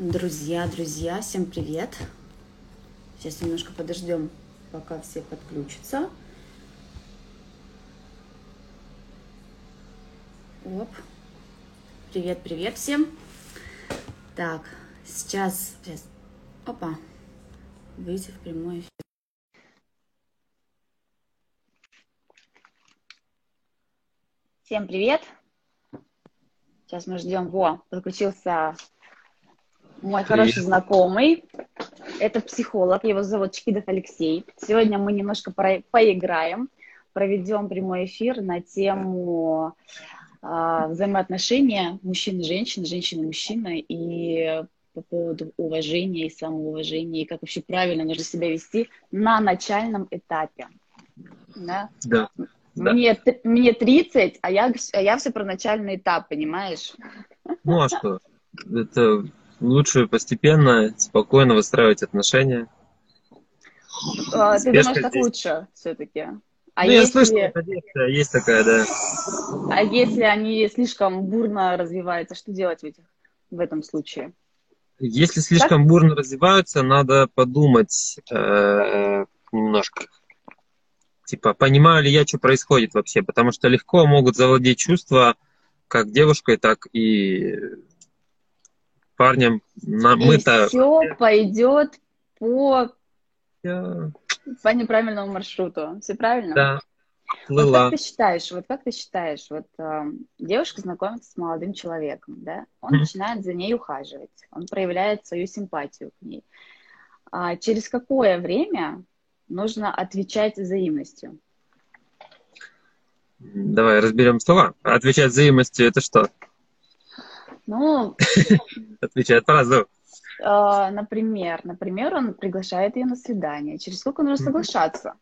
Друзья, друзья, всем привет! Сейчас немножко подождем, пока все подключатся. Оп. Привет, привет всем. Так, сейчас, сейчас. Опа. Выйти в прямой эфир. Всем привет. Сейчас мы ждем. Во, подключился мой хороший знакомый. Это психолог, его зовут Чкидов Алексей. Сегодня мы немножко поиграем, проведем прямой эфир на тему э, взаимоотношения мужчины-женщины, женщины-мужчины и по поводу уважения и самоуважения, и как вообще правильно нужно себя вести на начальном этапе. Да? Да. Мне, мне 30, а я, а я все про начальный этап, понимаешь? Ну а что? Это лучше постепенно, спокойно выстраивать отношения. А, ты думаешь, так лучше все-таки? А ну, если... я слышал, есть такая, да. А если они слишком бурно развиваются, что делать в, этих, в этом случае? Если слишком так? бурно развиваются, надо подумать э, немножко. Типа, понимаю ли я, что происходит вообще? Потому что легко могут завладеть чувства как девушкой, так и парнем. На, мы-то... все пойдет по... Yeah. по неправильному маршруту. Все правильно? Да. Плыла. Вот как ты считаешь, вот как ты считаешь, вот э, девушка знакомится с молодым человеком, да, он mm-hmm. начинает за ней ухаживать, он проявляет свою симпатию к ней. А через какое время нужно отвечать взаимностью? Давай разберем слова. Отвечать взаимностью это что? Ну, отвечает фразу. А, например, например, он приглашает ее на свидание. Через сколько нужно соглашаться?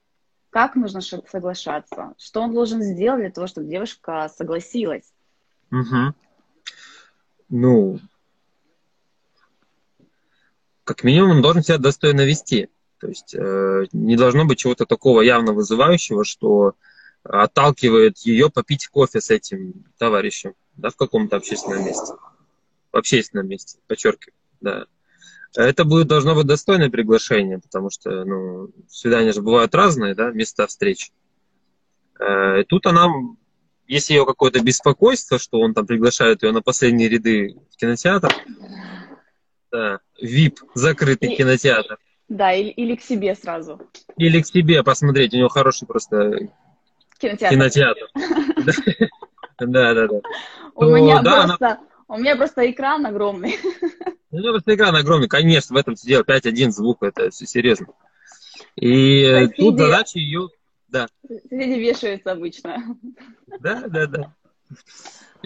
Как нужно соглашаться? Что он должен сделать для того, чтобы девушка согласилась? Угу. Ну, как минимум, он должен себя достойно вести. То есть э, не должно быть чего-то такого явно вызывающего, что отталкивает ее попить кофе с этим товарищем да, в каком-то общественном месте в общественном месте, подчеркиваю, да. Это будет, должно быть достойное приглашение, потому что, ну, свидания же бывают разные, да, места встреч. Э, и тут она, если ее какое-то беспокойство, что он там приглашает ее на последние ряды в кинотеатр, да, VIP, закрытый и, кинотеатр. Да, или, или к себе сразу. Или к себе посмотреть, у него хороший просто кинотеатр. кинотеатр. Да, да, да. У меня просто у меня просто экран огромный. У меня просто экран огромный, конечно, в этом все дело. 5.1 звук, это все серьезно. И Соседи... тут задача ее... Да. Соседи вешаются обычно. Да, да, да.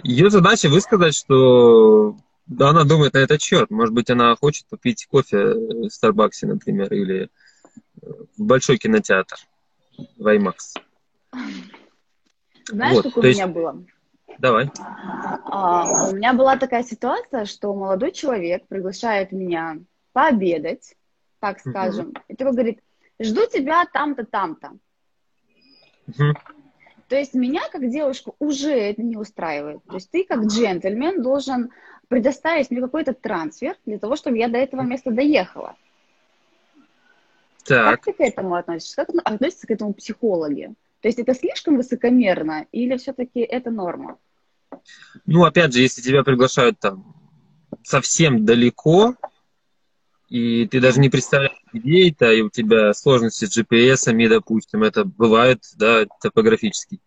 Ее задача высказать, что да, она думает на этот счет. Может быть, она хочет попить кофе в Старбаксе, например, или в большой кинотеатр в IMAX. Знаешь, вот, как у меня было? Давай. А, у меня была такая ситуация, что молодой человек приглашает меня пообедать, так скажем, uh-huh. и такой говорит, жду тебя там-то, там-то. Uh-huh. То есть меня, как девушку, уже это не устраивает. То есть ты, как джентльмен, должен предоставить мне какой-то трансфер для того, чтобы я до этого места доехала. Так. Как ты к этому относишься? Как относятся к этому психологи? То есть это слишком высокомерно или все-таки это норма? Ну, опять же, если тебя приглашают там совсем далеко, и ты даже не представляешь, где это, и у тебя сложности с GPS, допустим, это бывает, да, топографически,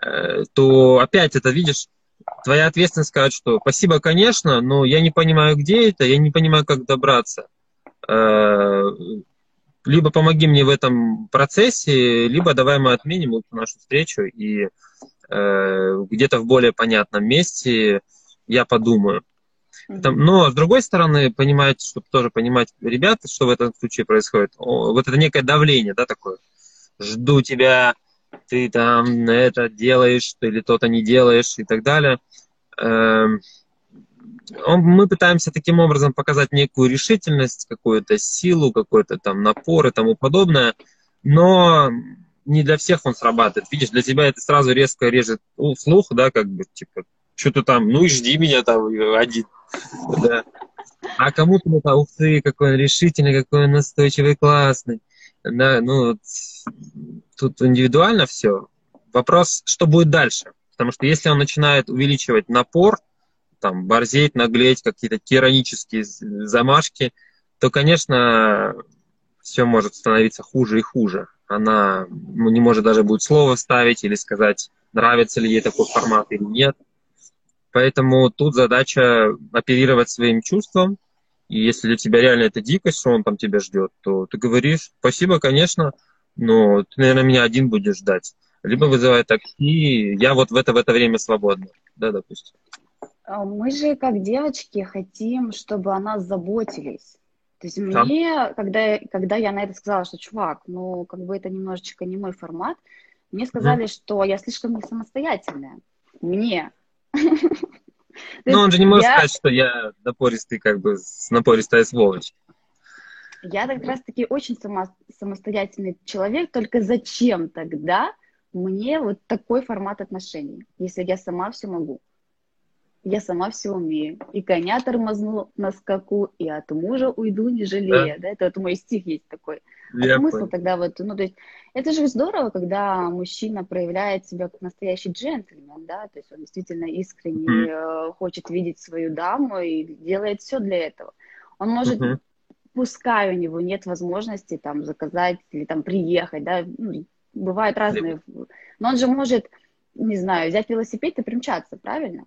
э, то опять это, видишь, твоя ответственность сказать, что спасибо, конечно, но я не понимаю, где это, я не понимаю, как добраться. Э, либо помоги мне в этом процессе, либо давай мы отменим нашу встречу и где-то в более понятном месте, я подумаю. Там, но, с другой стороны, понимать, чтобы тоже понимать ребята, что в этом случае происходит, вот это некое давление, да, такое. Жду тебя, ты там это делаешь, или то-то не делаешь и так далее. Эм, мы пытаемся таким образом показать некую решительность, какую-то силу, какой-то там напор и тому подобное, но не для всех он срабатывает. Видишь, для тебя это сразу резко режет слух, да, как бы, типа, что то там, ну и жди меня там один. Да. А кому-то это, ух ты, какой он решительный, какой он настойчивый, классный. Да, ну, тут индивидуально все. Вопрос, что будет дальше? Потому что если он начинает увеличивать напор, там, борзеть, наглеть, какие-то тиранические замашки, то, конечно, все может становиться хуже и хуже. Она ну, не может даже будет слово вставить или сказать, нравится ли ей такой формат или нет. Поэтому тут задача оперировать своим чувством. И если для тебя реально это дикость, что он там тебя ждет, то ты говоришь, спасибо, конечно, но ты, наверное, меня один будешь ждать. Либо вызывай такси, я вот в это, в это время свободна. Да, допустим. А мы же, как девочки, хотим, чтобы о нас заботились. То есть да. мне, когда, когда я на это сказала, что, чувак, ну, как бы это немножечко не мой формат, мне сказали, mm. что я слишком не самостоятельная. Мне. Ну, он же не может сказать, что я напористый, как бы, напористая сволочь. Я как раз-таки очень само, самостоятельный человек, только зачем тогда мне вот такой формат отношений, если я сама все могу? Я сама все умею. И коня тормозну на скаку, и от мужа уйду, не жалея. Да? Да? Это вот мой стих есть такой. А смысл понял. тогда вот, ну, то есть, это же здорово, когда мужчина проявляет себя как настоящий джентльмен, да, то есть он действительно искренне mm-hmm. хочет видеть свою даму и делает все для этого. Он может, mm-hmm. пускай у него нет возможности там заказать или там приехать, да, ну, бывают разные, но он же может, не знаю, взять велосипед и примчаться, правильно?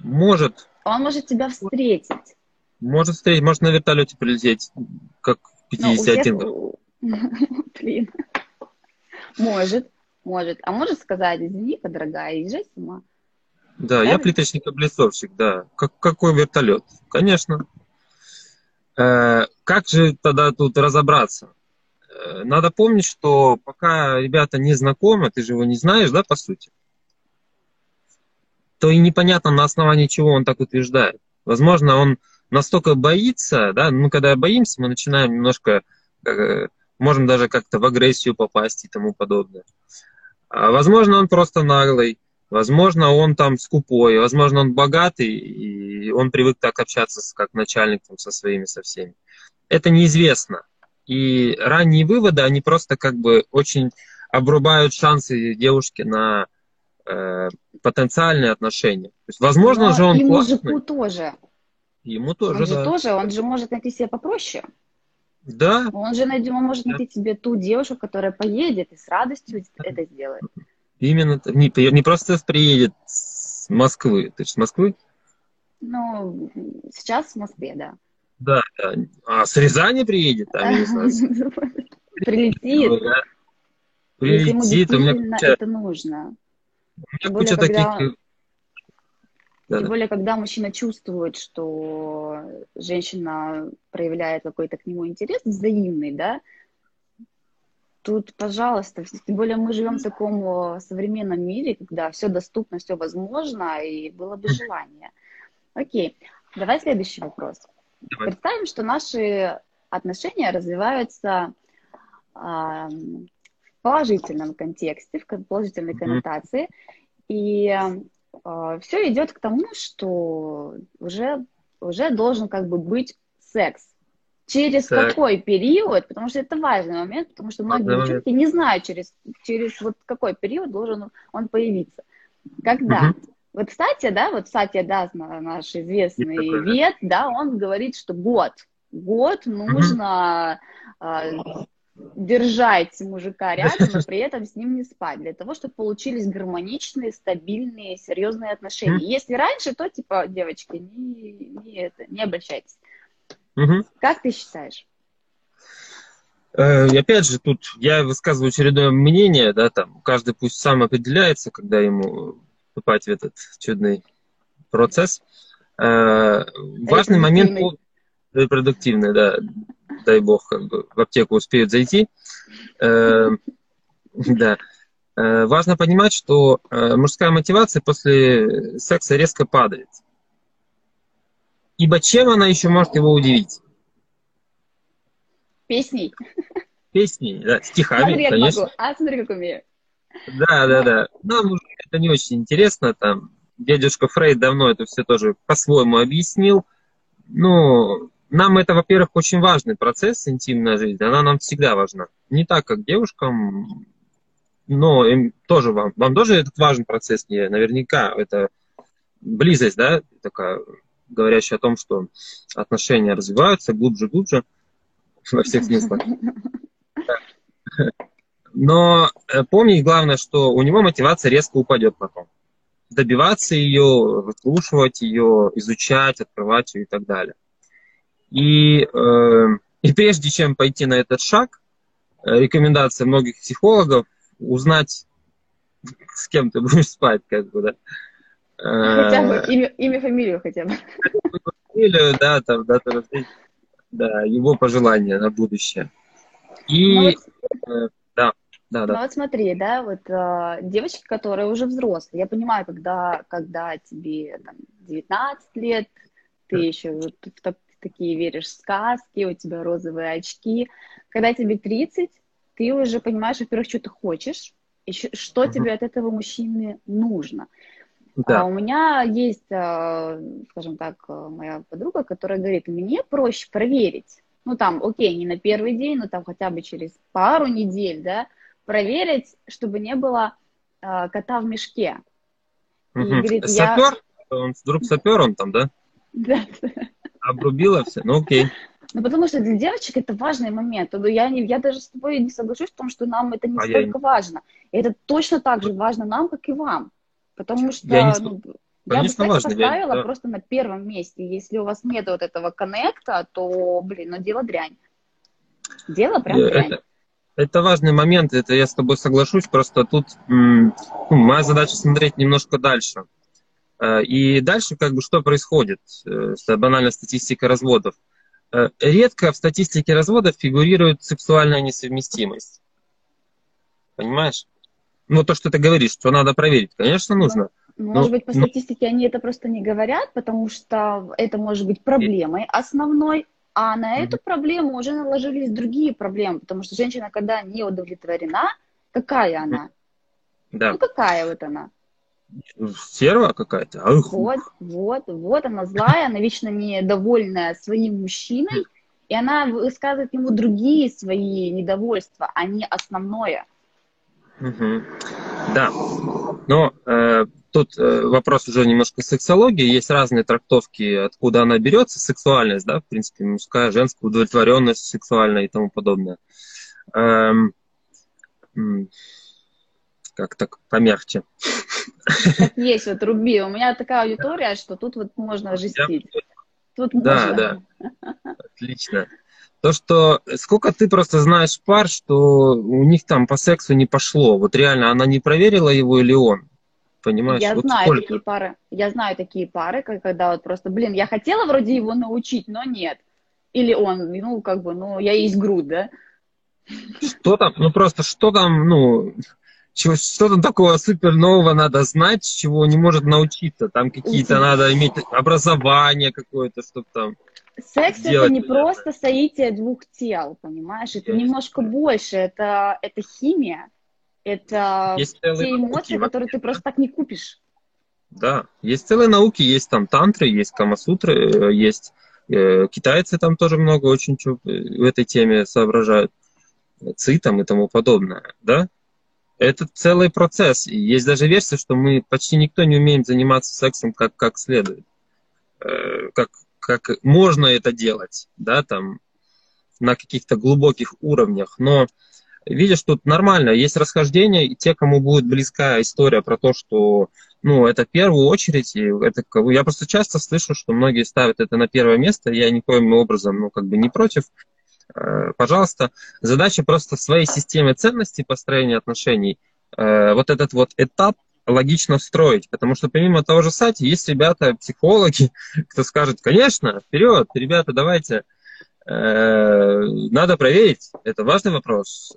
Может. Он может тебя встретить. Может встретить, может на вертолете прилететь, как 51 ну, Блин. Может, может. А может сказать, извини-ка, дорогая, езжай сама. Да, Правильно? я плиточник-облицовщик, да. Как, какой вертолет? Конечно. Э, как же тогда тут разобраться? Э, надо помнить, что пока ребята не знакомы, ты же его не знаешь, да, по сути? То и непонятно, на основании чего он так утверждает. Возможно, он настолько боится, да, ну, когда боимся, мы начинаем немножко, э, можем даже как-то в агрессию попасть и тому подобное. А, возможно, он просто наглый, возможно, он там скупой, возможно, он богатый, и он привык так общаться, как начальник там, со своими, со всеми. Это неизвестно. И ранние выводы, они просто как бы очень обрубают шансы девушки на э, потенциальные отношения. То есть, возможно Но же он и классный. мужику тоже. Ему тоже, он же тоже, он же может найти себе попроще. Да. Он же найдет, он может да. найти себе ту девушку, которая поедет и с радостью это сделает. Именно, не, не просто приедет с Москвы. Ты же с Москвы? Ну, сейчас в Москве, да. Да, да. А с Рязани приедет? Там, Прилетит. Прилетит. У меня это нужно. Куча таких... Когда... Э, Тем более, когда мужчина чувствует, что женщина проявляет какой-то к нему интерес взаимный, да, тут, пожалуйста, тем более мы живем в таком современном мире, когда все доступно, все возможно, и было бы желание. Окей, давай следующий вопрос. Давай. Представим, что наши отношения развиваются положительном контексте, в положительной коннотации. И э, все идет к тому, что уже, уже должен как бы быть секс. Через так. какой период, потому что это важный момент, потому что многие Важный девчонки не знают, через, через вот какой период должен он появиться. Когда? Угу. Вот, кстати, да, вот Сатья Дас, наш известный вет, да, он говорит, что год, год нужно угу держать мужика рядом, но при этом с ним не спать, для того, чтобы получились гармоничные, стабильные, серьезные отношения. Если раньше, то типа, девочки, не, не, это, не обольщайтесь. Угу. Как ты считаешь? Э, опять же, тут я высказываю очередное мнение, да, там, каждый пусть сам определяется, когда ему вступать в этот чудный процесс. Э, важный момент репродуктивный, да дай бог, как бы в аптеку успеют зайти. Э, да. Э, важно понимать, что э, мужская мотивация после секса резко падает. Ибо чем она еще может его удивить? Песней. Песней, да, стихами, смотри, конечно. Могу. А смотри, как умею. Да, да, да. Нам это не очень интересно. Там дядюшка Фрейд давно это все тоже по-своему объяснил ну, нам это, во-первых, очень важный процесс, интимная жизнь, она нам всегда важна. Не так, как девушкам, но им тоже вам, вам тоже этот важный процесс, не, наверняка, это близость, да, такая, говорящая о том, что отношения развиваются глубже, глубже, во всех смыслах. Но э, помни, главное, что у него мотивация резко упадет потом. Добиваться ее, выслушивать ее, изучать, открывать ее и так далее. И, э, и прежде чем пойти на этот шаг, э, рекомендация многих психологов узнать, с кем ты будешь спать, как бы, да. Хотя бы э, имя, имя фамилию хотя бы. Фамилию, да, там, дата рождения, да, его пожелания на будущее. И, ну, вот, да, да, да. Ну вот смотри, да, вот э, девочки, которые уже взрослые, я понимаю, когда, когда тебе там, 19 лет, ты еще вот, в, такие веришь в сказки, у тебя розовые очки. Когда тебе 30, ты уже понимаешь, во-первых, что ты хочешь, и что угу. тебе от этого мужчины нужно. Да. А у меня есть, а, скажем так, моя подруга, которая говорит, мне проще проверить. Ну, там, окей, не на первый день, но там хотя бы через пару недель, да, проверить, чтобы не было э, кота в мешке. Угу. И говорит, сапер? Я... Он вдруг сапер он там, да? Да. Обрубила все? Ну окей. Ну, потому что для девочек это важный момент. Я, не, я даже с тобой не соглашусь в том, что нам это не а столько я... важно. Это точно так же важно нам, как и вам. Потому что я, не... ну, я бы секс важно, поставила я... просто на первом месте. Если у вас нет вот этого коннекта, то, блин, ну дело дрянь. Дело прям это, дрянь. Это важный момент, это я с тобой соглашусь, просто тут ну, моя задача смотреть немножко дальше. Э, и дальше как бы что происходит э, с банальной статистикой разводов? Э, редко в статистике разводов фигурирует сексуальная несовместимость. Понимаешь? Ну, то, что ты говоришь, что надо проверить, конечно, нужно. Ну, может но, быть, по статистике но... они это просто не говорят, потому что это может быть проблемой основной, а на эту проблему уже наложились другие проблемы, потому что женщина, когда не удовлетворена, какая она? Да. Ну, какая вот она? Стерва какая-то. Ах. Вот, вот, вот она злая, она вечно недовольная своим мужчиной, и она высказывает ему другие свои недовольства, а не основное. Угу. Да, но э, тут э, вопрос уже немножко сексологии. Есть разные трактовки, откуда она берется, сексуальность, да, в принципе, мужская, женская, удовлетворенность сексуальная и тому подобное. Эм, как так помягче. Так есть, вот руби. У меня такая аудитория, что тут вот можно жестить. Тут да, можно. да. Отлично. То, что сколько ты просто знаешь пар, что у них там по сексу не пошло. Вот реально она не проверила его или он. Понимаешь? Я вот знаю сколько? такие пары. Я знаю такие пары, когда вот просто, блин, я хотела вроде его научить, но нет. Или он, ну, как бы, ну, я есть грудь, да? Что там, ну просто что там, ну, чего, что там такого супер нового надо знать, чего не может научиться. Там какие-то надо иметь образование какое-то, чтобы там... Секс это не просто соитие двух тел, понимаешь? Это немножко больше. Это, это химия. Это есть те эмоции, науки, которые ты просто так не купишь. Да, есть целые науки, есть там тантры, есть камасутры, э, есть э, китайцы там тоже много очень в этой теме соображают, ци там и тому подобное, да? Это целый процесс. Есть даже версия, что мы почти никто не умеем заниматься сексом как, как следует. Э, как, как можно это делать, да, там, на каких-то глубоких уровнях. Но видишь, тут нормально, есть расхождение, и те, кому будет близка история про то, что, ну, это в первую очередь, и это, я просто часто слышу, что многие ставят это на первое место, я никоим образом, ну, как бы не против, пожалуйста, задача просто в своей системе ценностей построения отношений э, вот этот вот этап логично строить, потому что помимо того же сати есть ребята, психологи, кто скажет, конечно, вперед, ребята, давайте, э, надо проверить, это важный вопрос.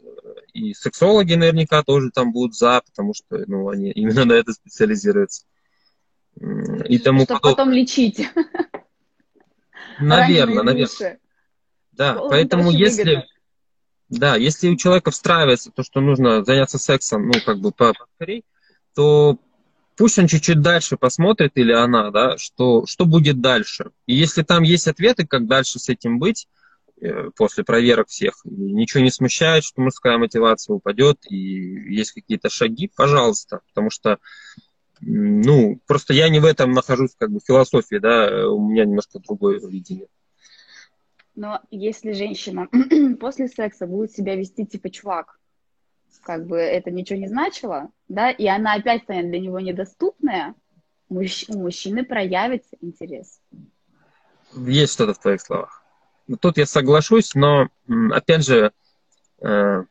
И сексологи наверняка тоже там будут за, потому что ну, они именно на это специализируются. И тому Чтобы потом лечить. Наверное, наверное. Да, Он поэтому если... Выгодно. Да, если у человека встраивается то, что нужно заняться сексом, ну, как бы поскорей, то пусть он чуть-чуть дальше посмотрит или она, да, что, что будет дальше. И если там есть ответы, как дальше с этим быть, э, после проверок всех, ничего не смущает, что мужская мотивация упадет, и есть какие-то шаги, пожалуйста, потому что ну, просто я не в этом нахожусь, как бы, философии, да, у меня немножко другое видение. Но если женщина после секса будет себя вести типа чувак, как бы это ничего не значило, да, и она опять станет для него недоступная, мужч... у мужчины проявится интерес. Есть что-то в твоих словах. Тут я соглашусь, но опять же, э,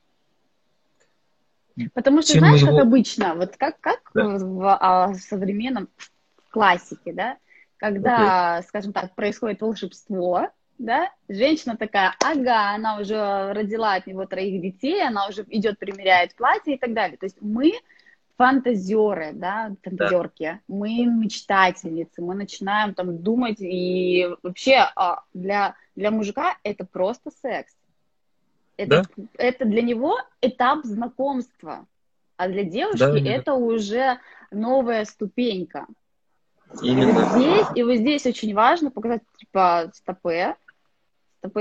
Потому что, знаешь, его... как обычно, вот как, как да. в, а, в современном классике, да, когда, okay. скажем так, происходит волшебство, да, женщина такая, ага, она уже родила от него троих детей, она уже идет, примеряет платье и так далее. То есть мы фантазеры, да, фантазерки, да. мы мечтательницы, мы начинаем там думать, и вообще а, для, для мужика это просто секс. Это, да? это для него этап знакомства, а для девушки да, это уже новая ступенька. Именно. И вот здесь, и вот здесь очень важно показать, типа, стопе,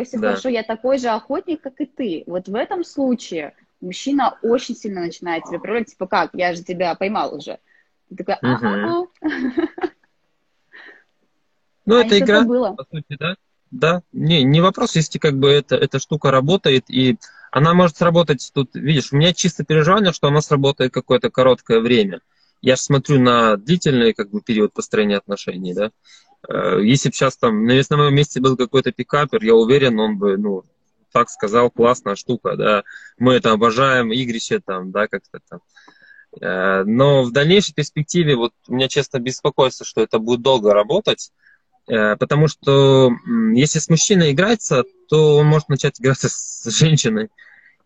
все да. хорошо, я такой же охотник, как и ты. Вот в этом случае мужчина очень сильно начинает тебя проявлять, типа, как, я же тебя поймал уже. Ты такой, а Ну, а это игра, по сути, да? Да, не, не вопрос, если как бы это, эта штука работает, и она может сработать тут, видишь, у меня чисто переживание, что она сработает какое-то короткое время. Я же смотрю на длительный как бы, период построения отношений, да. Э, если бы сейчас там, ну, если на моем месте был какой-то пикапер, я уверен, он бы, ну, так сказал, классная штука, да, мы это обожаем, игрище там, да, как-то там. Э, но в дальнейшей перспективе, вот меня честно беспокойство, что это будет долго работать, Э, потому что если с мужчиной играется, то он может начать играться с женщиной.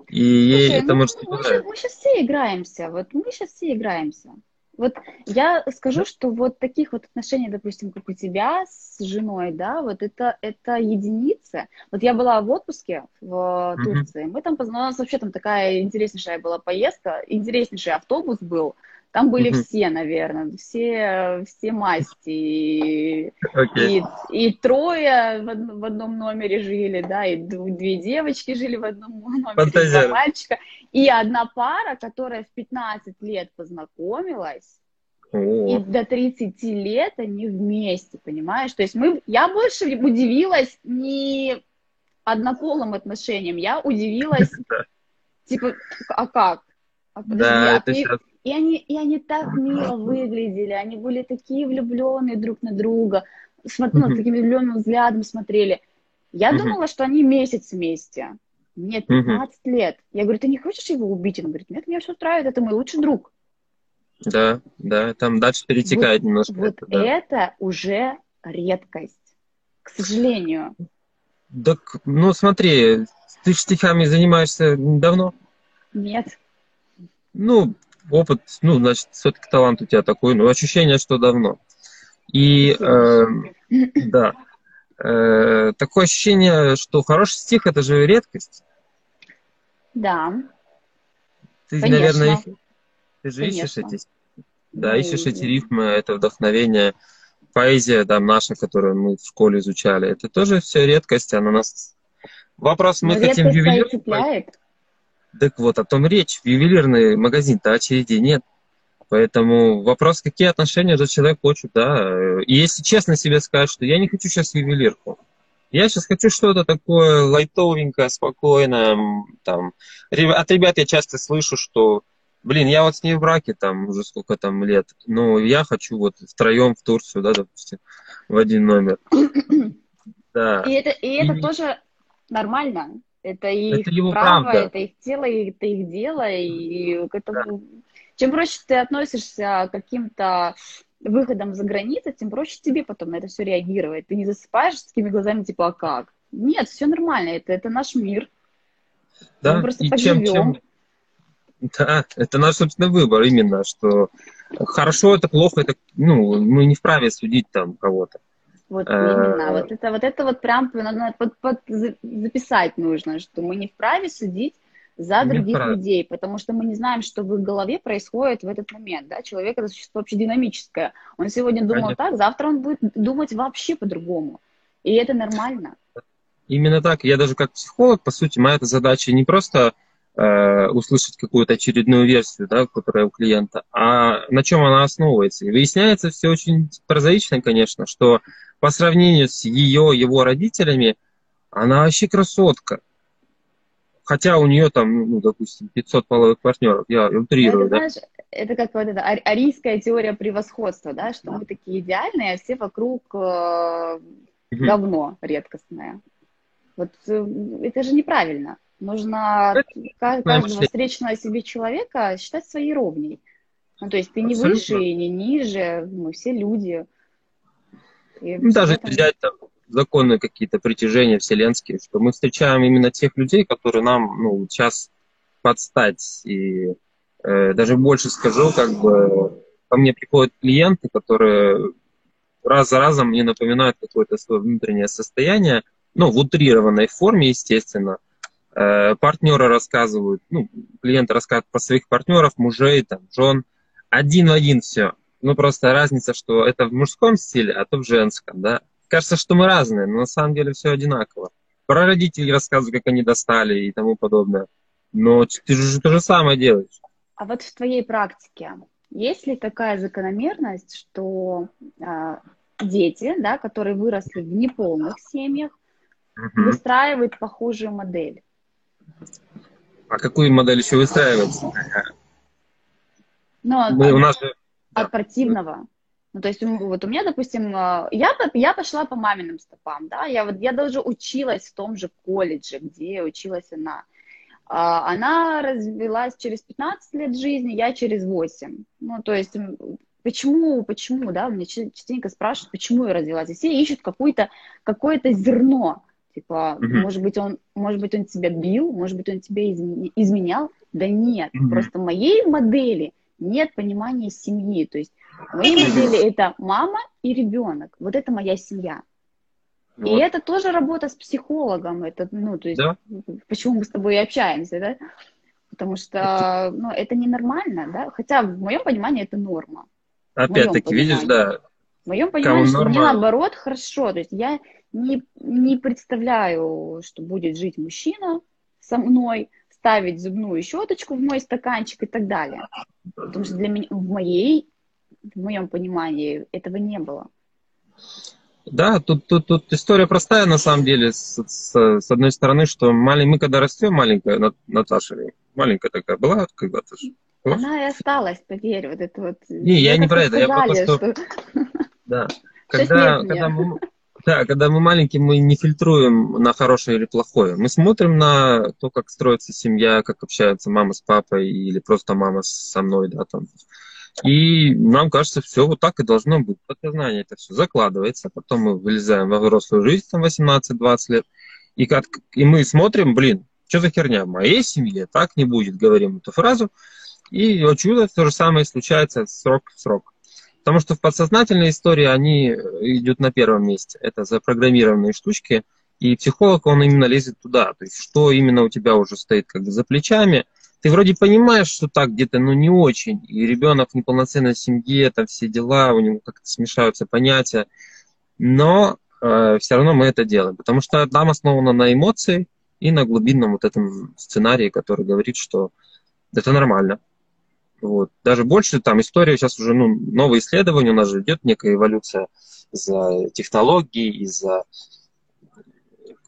И ей Слушай, это ну, может мы, сейчас, мы сейчас все играемся. Вот мы сейчас все играемся. Вот я скажу, что вот таких вот отношений, допустим, как у тебя с женой, да, вот это, это единицы. Вот я была в отпуске в Турции, мы там познакомились, вообще там такая интереснейшая была поездка, интереснейший автобус был, там были mm-hmm. все, наверное, все, все масти. Okay. И, и трое в, в одном номере жили, да, и две девочки жили в одном номере, два мальчика. И одна пара, которая в 15 лет познакомилась, и до 30 лет они вместе, понимаешь? То есть мы, я больше удивилась не однополым отношениям, я удивилась, типа, а как? А, подожди, да, а ты, сейчас и они, и они так мило выглядели, они были такие влюбленные друг на друга, смотри, ну, таким влюбленным взглядом смотрели. Я думала, что они месяц вместе. Нет, 15 лет. Я говорю, ты не хочешь его убить? Он говорит, нет, меня все устраивает, это мой лучший друг. Да, да, там дальше перетекает вот, немножко. Вот это, да. это уже редкость, к сожалению. Так, ну смотри, ты стихами занимаешься давно? Нет. Ну, опыт, ну, значит, все-таки талант у тебя такой, но ощущение, что давно. И, э, да, э, такое ощущение, что хороший стих – это же редкость. Да. Ты, Конечно. наверное, ты же Конечно. ищешь эти, да, ну, ищешь эти рифмы, это вдохновение, поэзия, да, наша, которую мы в школе изучали, это тоже все редкость, она нас... Вопрос, мы но хотим ювелир... Так вот, о том речь. В ювелирный магазин-то очереди нет. Поэтому вопрос, какие отношения этот человек хочет, да. И если честно себе сказать, что я не хочу сейчас ювелирку, я сейчас хочу что-то такое лайтовенькое, спокойное. Там. От ребят я часто слышу, что, блин, я вот с ней в браке там уже сколько там лет, но я хочу вот втроем в Турцию, да, допустим, в один номер. Да. И это, и это и... тоже нормально. Это их это его право, правда. это их тело, это их дело. И к этому... да. чем проще ты относишься к каким-то выходам за границу, тем проще тебе потом на это все реагировать. Ты не засыпаешь с такими глазами, типа, а как? Нет, все нормально, это, это наш мир. Да, Мы просто и так чем, живем. Чем... Да, это наш собственный выбор именно, что хорошо это плохо, это, ну, мы не вправе судить там кого-то. Вот именно. Вот это вот, это вот прям надо под, под, записать нужно, что мы не вправе судить за других Неправильно. людей, потому что мы не знаем, что в их голове происходит в этот момент, да, человек это существо вообще динамическое, он сегодня думал Конечно. так, завтра он будет думать вообще по-другому, и это нормально. Именно так, я даже как психолог, по сути, моя задача не просто э, услышать какую-то очередную версию, да, которая у клиента, а на чем она основывается. И выясняется все очень прозаично, конечно, что по сравнению с ее, его родителями, она вообще красотка. Хотя у нее там, ну, допустим, 500 половых партнеров, я утрирую, да? Знаешь, это как вот эта арийская теория превосходства, да, что мы такие идеальные, а все вокруг э, говно редкостное. Вот э, это же неправильно. Нужно каждого встречного себе человека считать своей ровней. Ну, то есть ты не Абсолютно. выше и не ниже, мы все люди. И ну, Даже этом... взять там законы какие-то притяжения вселенские, что мы встречаем именно тех людей, которые нам ну, сейчас подстать. И э, даже больше скажу, как бы ко мне приходят клиенты, которые раз за разом мне напоминают какое-то свое внутреннее состояние, ну, в утрированной форме, естественно. Э, партнеры рассказывают, ну, клиенты рассказывают про своих партнеров, мужей, там, жен. Один в один все. Ну, просто разница, что это в мужском стиле, а то в женском, да. Кажется, что мы разные, но на самом деле все одинаково. Про родителей рассказывают, как они достали и тому подобное. Но ты же то же самое делаешь. А вот в твоей практике есть ли такая закономерность, что э, дети, да, которые выросли в неполных семьях, угу. выстраивают похожую модель? А какую модель еще выстраивается? Ну, Мы, от, у нас... от противного. Ну, то есть, вот у меня, допустим, э, я, я пошла по маминым стопам, да, я, вот, я даже училась в том же колледже, где училась она. А, она развелась через 15 лет жизни, я через 8. Ну, то есть, почему, почему, да, мне частенько спрашивают, почему я развелась. И все ищут какое-то какое зерно, Типа, mm-hmm. может быть, он, может быть, он тебя бил, может быть, он тебя изменял. Да нет, mm-hmm. просто моей модели нет понимания семьи. То есть в моей модели это мама и ребенок. Вот это моя семья. Вот. И это тоже работа с психологом. Это, ну, то есть, да? почему мы с тобой и общаемся, да? Потому что, ну, это ненормально, да? Хотя в моем понимании это норма. Опять-таки, видишь, да. В моем понимании, что мне наоборот хорошо. То есть я не, не представляю, что будет жить мужчина со мной, ставить зубную щеточку в мой стаканчик и так далее. Потому что для меня, в моей, в моем понимании этого не было. Да, тут, тут, тут история простая на самом деле. С, с, с одной стороны, что малень, мы когда растем, маленькая Наташа, маленькая такая была когда-то же. Она и осталась, поверь, вот это вот. Не, я не про это, я про то, что... что... Да. Когда, когда, мы, да, когда мы маленькие, мы не фильтруем на хорошее или плохое. Мы смотрим на то, как строится семья, как общаются мама с папой или просто мама со мной, да, там. И нам кажется, все вот так и должно быть. Подсознание это все закладывается, потом мы вылезаем во взрослую жизнь, там 18-20 лет, и, как, и мы смотрим, блин, что за херня, в моей семье так не будет, говорим эту фразу, и, о чудо, то же самое случается срок в срок. Потому что в подсознательной истории они э, идут на первом месте. Это запрограммированные штучки. И психолог, он именно лезет туда. То есть, что именно у тебя уже стоит как бы за плечами. Ты вроде понимаешь, что так где-то, но не очень. И ребенок в неполноценной семье, там все дела, у него как-то смешаются понятия. Но э, все равно мы это делаем. Потому что там основано на эмоции и на глубинном вот этом сценарии, который говорит, что это нормально. Вот. Даже больше там история сейчас уже, ну, новые исследования, у нас же идет некая эволюция из-за технологий, из-за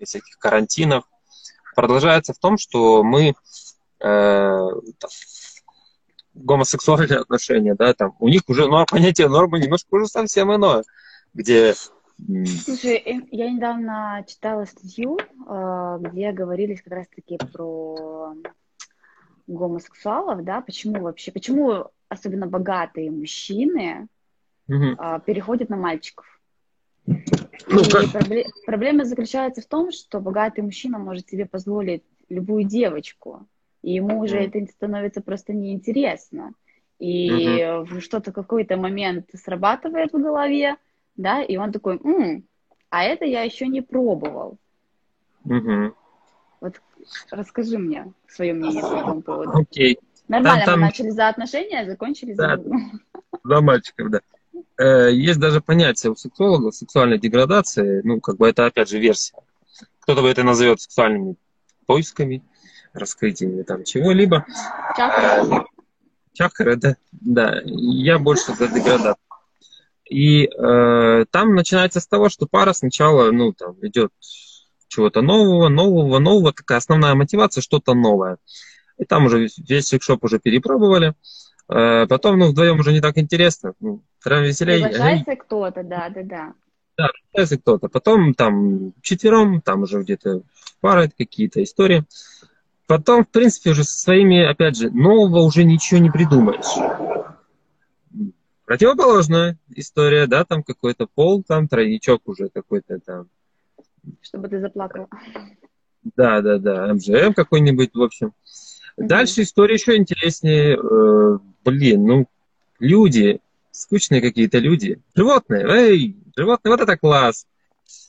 всяких карантинов. Продолжается в том, что мы э, там, гомосексуальные отношения, да, там, у них уже ну, понятие нормы немножко уже совсем иное, где Слушай, э, я недавно читала статью, э, где говорились как раз-таки про гомосексуалов, да, почему вообще, почему особенно богатые мужчины угу. а, переходят на мальчиков? Ну, как... пробле- проблема заключается в том, что богатый мужчина может себе позволить любую девочку, и ему уже это становится просто неинтересно. И mm-hmm. что-то какой-то момент срабатывает в голове, да, и он такой, М, а это я еще не пробовал. Mm-hmm. Вот расскажи мне свое мнение по этому поводу. Окей. Нормально там, там... мы начали за отношения, закончили да, за... За мальчиков, да. Э, есть даже понятие у сексологов сексуальной деградации, ну, как бы это, опять же, версия. Кто-то бы это назовет сексуальными поисками, раскрытиями там чего-либо. Чакры. Чакры, да. Да, я больше за деградацию. И э, там начинается с того, что пара сначала, ну, там, идет чего-то нового, нового, нового, такая основная мотивация, что-то новое. И там уже весь секшоп уже перепробовали. Э, потом, ну, вдвоем уже не так интересно. Ну, прям веселее. Приглашается кто-то, да, да, да. Да, приглашается кто-то. Потом там четвером, там уже где-то пары какие-то истории. Потом, в принципе, уже со своими, опять же, нового уже ничего не придумаешь. Противоположная история, да, там какой-то пол, там тройничок уже какой-то там. Чтобы ты заплакал. Да, да, да, МЖМ какой-нибудь, в общем. Угу. Дальше история еще интереснее. Э, блин, ну, люди, скучные какие-то люди. Животные, эй, животные, вот это класс.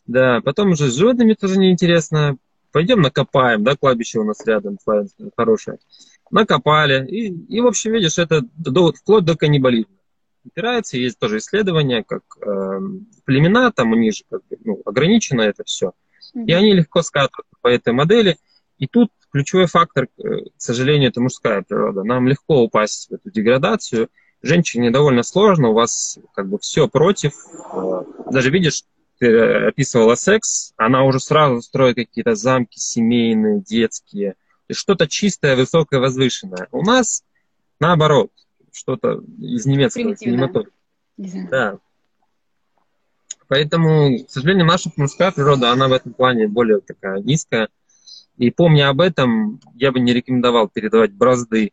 Да, потом уже с животными тоже неинтересно. Пойдем накопаем, да, кладбище у нас рядом хорошее. Накопали. И, и в общем, видишь, это до, вплоть до каннибализма опирается. Есть тоже исследования, как э, племена, там у них же как ну, ограничено это все. Mm-hmm. И они легко скатываются по этой модели. И тут ключевой фактор, э, к сожалению, это мужская природа. Нам легко упасть в эту деградацию. Женщине довольно сложно, у вас как бы все против. Э, даже видишь, ты описывала секс, она уже сразу строит какие-то замки семейные, детские. Что-то чистое, высокое, возвышенное. У нас наоборот что-то из немецкого кинематографа. Да. Поэтому, к сожалению, наша мужская природа, она в этом плане более такая низкая. И помня об этом, я бы не рекомендовал передавать бразды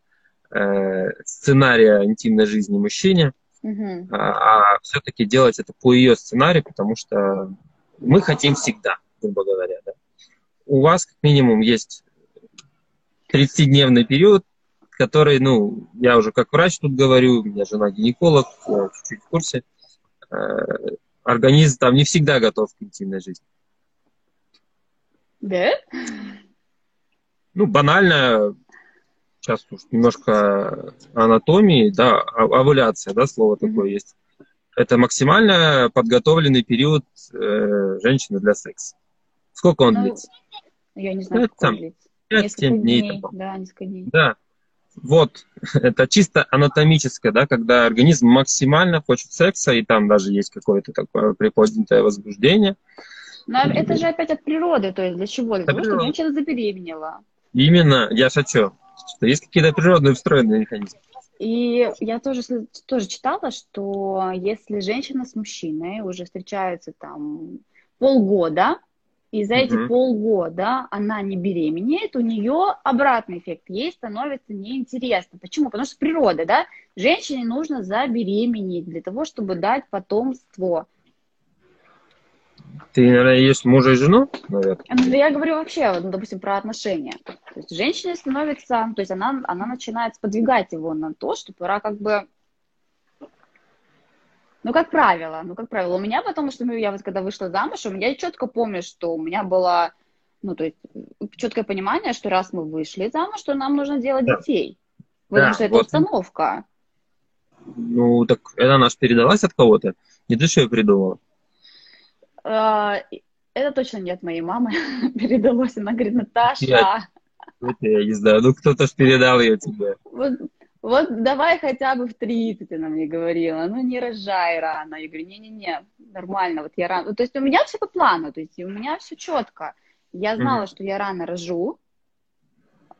э, сценария интимной жизни мужчине, угу. а, а все-таки делать это по ее сценарию, потому что мы хотим всегда, грубо говоря. Да. У вас, как минимум, есть 30-дневный период, который, ну, я уже как врач тут говорю, у меня жена гинеколог, чуть-чуть в курсе, э, организм там не всегда готов к интимной жизни. Да? Ну, банально, сейчас уж немножко анатомии, да, овуляция, да, слово mm-hmm. такое есть. Это максимально подготовленный период э, женщины для секса. Сколько он ну, длится? Я не знаю, сколько он длится. 5-7 дней. дней да, несколько дней. Да, вот, это чисто анатомическое, да, когда организм максимально хочет секса, и там даже есть какое-то такое приподнятое возбуждение. Но это же опять от природы, то есть для чего? Для того, чтобы женщина забеременела. Именно, я шучу, что есть какие-то природные встроенные механизмы. И я тоже, тоже читала, что если женщина с мужчиной уже встречаются там полгода, и за эти угу. полгода она не беременеет, у нее обратный эффект. Ей становится неинтересно. Почему? Потому что природа, да, женщине нужно забеременеть для того, чтобы дать потомство. Ты, наверное, есть мужа и жену, наверное? Ну, я говорю вообще, ну, допустим, про отношения. То есть женщина становится, то есть она, она начинает сподвигать его на то, что пора как бы ну, как правило, ну, как правило, у меня потому что я вот когда вышла замуж, у меня четко помню, что у меня было, ну, то есть четкое понимание, что раз мы вышли замуж, что нам нужно делать да. детей. Потому да, что это вот. установка. Ну, так это наш передалась от кого-то? Не ты что ее придумала? А, это точно не от моей мамы передалось. Она говорит, Наташа... Я, я не знаю, ну кто-то ж передал ее тебе. Вот вот давай хотя бы в 30, она мне говорила, ну не рожай рано. Я говорю, не-не-не, нормально, вот я рано. То есть у меня все по плану, то есть у меня все четко. Я знала, mm-hmm. что я рано рожу,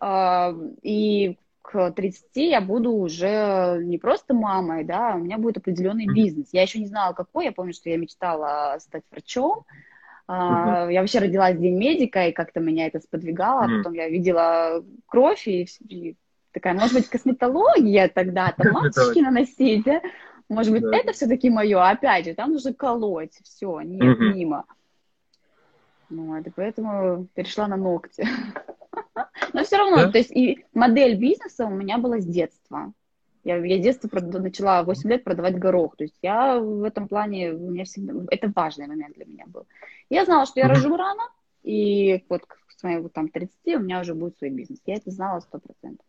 э, и к 30 я буду уже не просто мамой, да, у меня будет определенный бизнес. Я еще не знала, какой, я помню, что я мечтала стать врачом, Uh-huh. Я вообще родилась в День медика, и как-то меня это сподвигало. Uh-huh. Потом я видела кровь, и, и такая, может быть, косметология тогда, там масочки наносить, да? Может быть, да. это все-таки мое, опять же, там нужно колоть, все, нет, угу. мимо. Вот, и поэтому перешла на ногти. Но все равно, да? то есть и модель бизнеса у меня была с детства. Я, я с детства прод... начала 8 лет продавать горох. То есть я в этом плане, у меня всегда... это важный момент для меня был. Я знала, что я рожу рано, и вот к своим там 30 у меня уже будет свой бизнес. Я это знала 100%.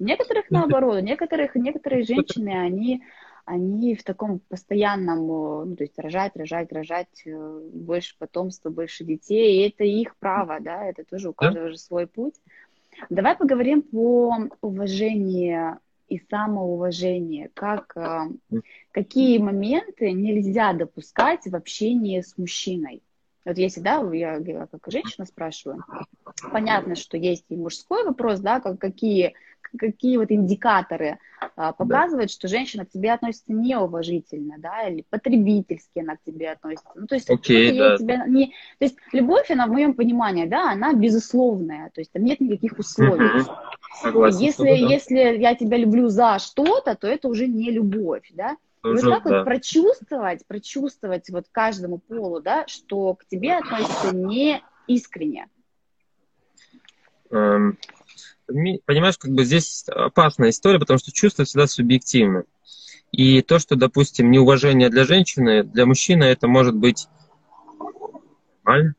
Некоторых наоборот, некоторых, некоторые женщины, они, они в таком постоянном, ну, то есть рожать, рожать, рожать, э, больше потомства, больше детей, и это их право, да, это тоже у каждого же свой путь. Давай поговорим по уважению и самоуважению, как, э, какие моменты нельзя допускать в общении с мужчиной. Вот если, да, я, я как женщина спрашиваю, понятно, что есть и мужской вопрос, да, как, какие какие вот индикаторы а, показывают, да. что женщина к тебе относится неуважительно, да, или потребительски она к тебе относится. Ну, то есть, okay, да. тебя не... то есть любовь, она в моем понимании, да, она безусловная, то есть там нет никаких условий. Согласен, если, да. если я тебя люблю за что-то, то это уже не любовь, да. И вот так да. вот прочувствовать, прочувствовать вот каждому полу, да, что к тебе относится не искренне. Um, понимаешь, как бы здесь опасная история, потому что чувство всегда субъективно. И то, что, допустим, неуважение для женщины, для мужчины это может быть нормально.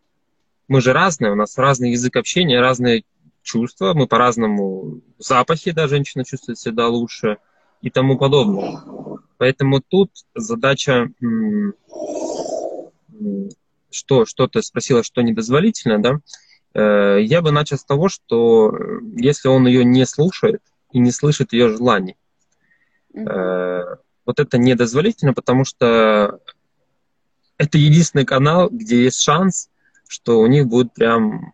Мы же разные, у нас разный язык общения, разные чувства, мы по-разному запахи, да, женщина чувствует себя лучше и тому подобное. Поэтому тут задача, что, что ты спросила, что недозволительно, да, я бы начал с того, что э, если он ее не слушает и не слышит ее желаний, mm-hmm. вот это недозволительно, потому что это единственный канал, где есть шанс, что у них будет прям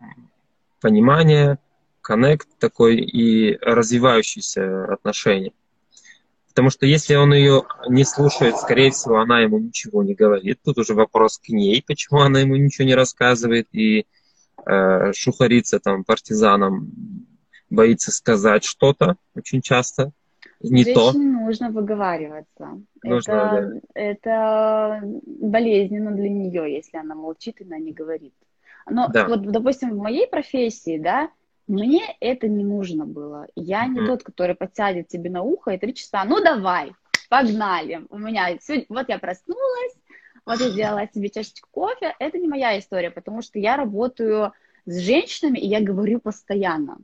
понимание, коннект такой и развивающиеся отношения. Потому что если он ее не слушает, скорее всего, она ему ничего не говорит. Тут уже вопрос к ней, почему она ему ничего не рассказывает, и э, шухарится там партизаном, боится сказать что-то очень часто, не Женщине то. нужно выговариваться. Нужно, это, да. это болезненно для нее, если она молчит и она не говорит. Но да. вот, допустим, в моей профессии, да, мне это не нужно было. Я не mm. тот, который подсядет тебе на ухо и три часа, ну давай, погнали. У меня сегодня, вот я проснулась, вот я сделала себе чашечку кофе, это не моя история, потому что я работаю с женщинами, и я говорю постоянно,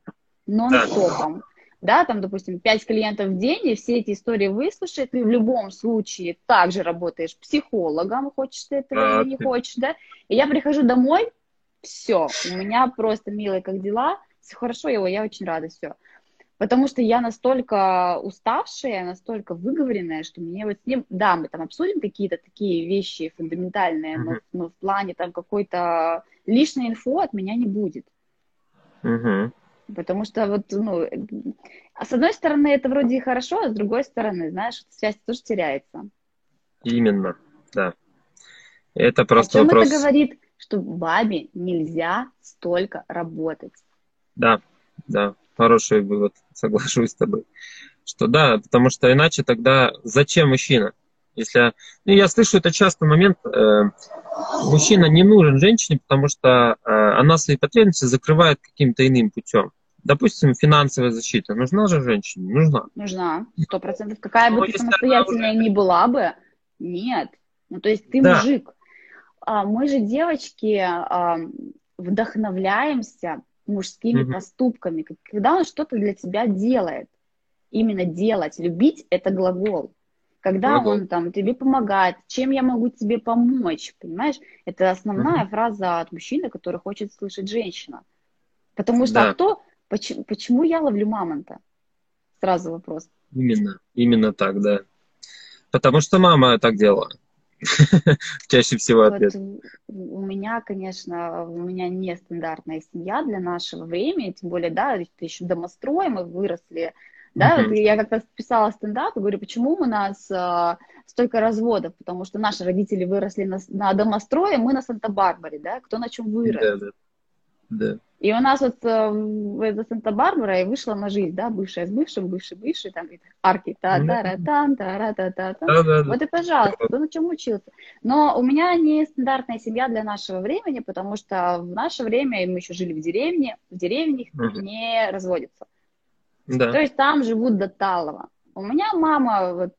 нон-стопом. Да, там, допустим, 5 клиентов в день, и все эти истории выслушать, ты в любом случае также работаешь психологом, хочешь ты этого или не хочешь, да, и я прихожу домой, все, у меня просто, милые, как дела, все хорошо, его, я очень рада, все. Потому что я настолько уставшая, настолько выговоренная, что мне вот с ним, да, мы там обсудим какие-то такие вещи фундаментальные, но, но в плане там какой-то лишней инфо от меня не будет. Uh-huh. Потому что вот, ну, с одной стороны это вроде и хорошо, а с другой стороны, знаешь, связь тоже теряется. Именно, да. Это просто О чем вопрос... это говорит, что бабе нельзя столько работать. Да, да, хороший вывод, соглашусь с тобой. Что да, потому что иначе тогда зачем мужчина? Если, ну, я слышу это часто момент, э, мужчина не нужен женщине, потому что э, она свои потребности закрывает каким-то иным путем. Допустим, финансовая защита. Нужна же женщине? Нужна. Нужна, сто процентов. Какая бы ты самостоятельная уже... ни была бы, нет. Ну, то есть ты да. мужик. А, мы же, девочки, вдохновляемся мужскими угу. поступками, когда он что-то для тебя делает. Именно делать. Любить – это глагол. Когда глагол. он там тебе помогает, чем я могу тебе помочь, понимаешь? Это основная угу. фраза от мужчины, который хочет слышать женщина. Потому что да. кто, почему, почему я ловлю мамонта? Сразу вопрос. Именно, именно так, да. Потому что мама так делала. Чаще всего ответ. у меня, конечно, у меня нестандартная семья для нашего времени, тем более, да, это еще домострой, мы выросли, да, uh-huh. я как-то писала стендап и говорю, почему у нас а, столько разводов, потому что наши родители выросли на, на домострое, мы на Санта-Барбаре, да, кто на чем вырос. Да, да. Да. И у нас вот э, это Санта-Барбара и вышла на жизнь, да, бывшая с бывшим, бывший, бывший, там арки та та ра тан та ра та та та Вот и пожалуйста, кто на чем учился. Но у меня не стандартная семья для нашего времени, потому что в наше время мы еще жили в деревне, в деревне uh-huh. не разводятся. Да. То есть там живут до талого. У меня мама, вот,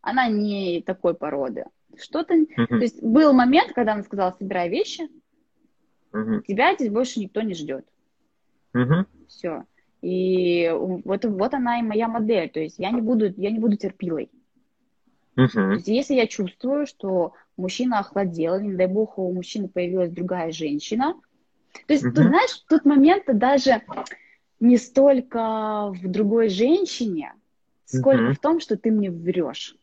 она не такой породы. Что-то... Uh-huh. То есть был момент, когда она сказала, собирай вещи, Угу. Тебя здесь больше никто не ждет. Мгм. Все. И вот, вот она и моя модель. То есть я не буду, я не буду терпилой. То Мгм. есть если я чувствую, что мужчина охладел, не дай бог, у мужчины появилась другая женщина, то есть, тут, Мгм. знаешь, тут момент даже не столько в другой женщине, сколько Мгм. в том, что ты мне врешь.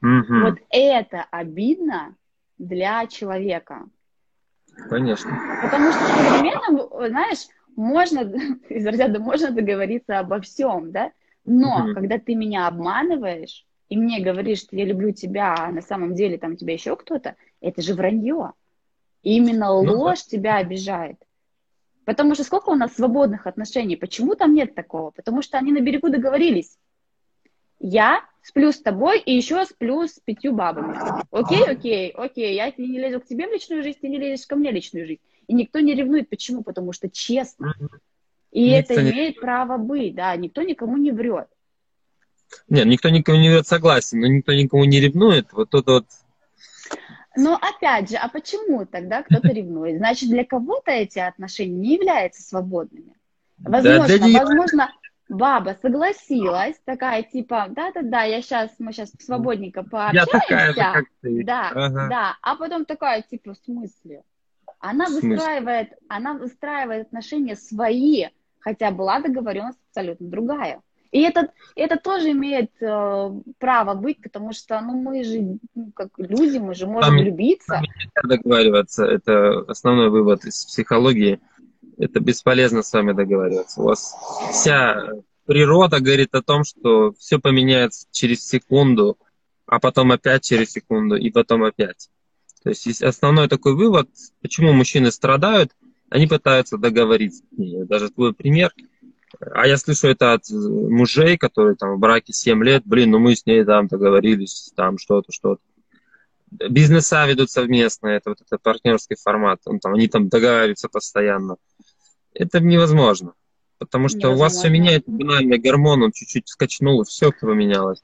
Мгм. Вот это обидно для человека. Конечно. Потому что современно, знаешь, можно, из разряда можно договориться обо всем, да? Но Мгм. когда ты меня обманываешь и мне говоришь, что я люблю тебя, а на самом деле там тебя еще кто-то, это же вранье. И именно Ну да. ложь тебя обижает. Потому что сколько у нас свободных отношений? Почему там нет такого? Потому что они на берегу договорились. Я сплю с тобой и еще сплю с пятью бабами. Окей, окей, окей, я не лезу к тебе в личную жизнь, ты не лезешь ко мне в личную жизнь. И никто не ревнует. Почему? Потому что честно. И Никто это не- имеет право быть, да, никто никому не врет. Нет, никто никому не врет, согласен, но никто никому не ревнует. Вот тут вот Но опять же, а почему тогда кто-то ревнует? Значит, для кого-то эти отношения не являются свободными. Да, Возможно, для неё- возможно, баба согласилась, такая типа, да-да-да, я сейчас, мы сейчас свободненько я такая же, пообщаемся. как ты. Да, Ага. да. А потом такая, типа, в смысле? Она В смысле? выстраивает, она выстраивает отношения свои, хотя была договоренность абсолютно другая. И это, это тоже имеет э, право быть, потому что, ну, мы же, ну, как люди, мы же можем Там- влюбиться. Нельзя договариваться. Это основной вывод из психологии. Это бесполезно с вами договариваться. У вас вся природа говорит о том, что все поменяется через секунду, а потом опять через секунду, и потом опять. То есть основной такой вывод, почему мужчины страдают, они пытаются договориться. И Даже твой пример. А я слышу это от мужей, которые там в браке 7 лет, блин, ну мы с ней там договорились, там что-то, что-то. Бизнеса ведут совместно, это вот это партнерский формат, он там, они там договариваются постоянно. Это невозможно, потому что у вас все Невозможно. меняет, банально гормон, он чуть-чуть скачнул, и все поменялось.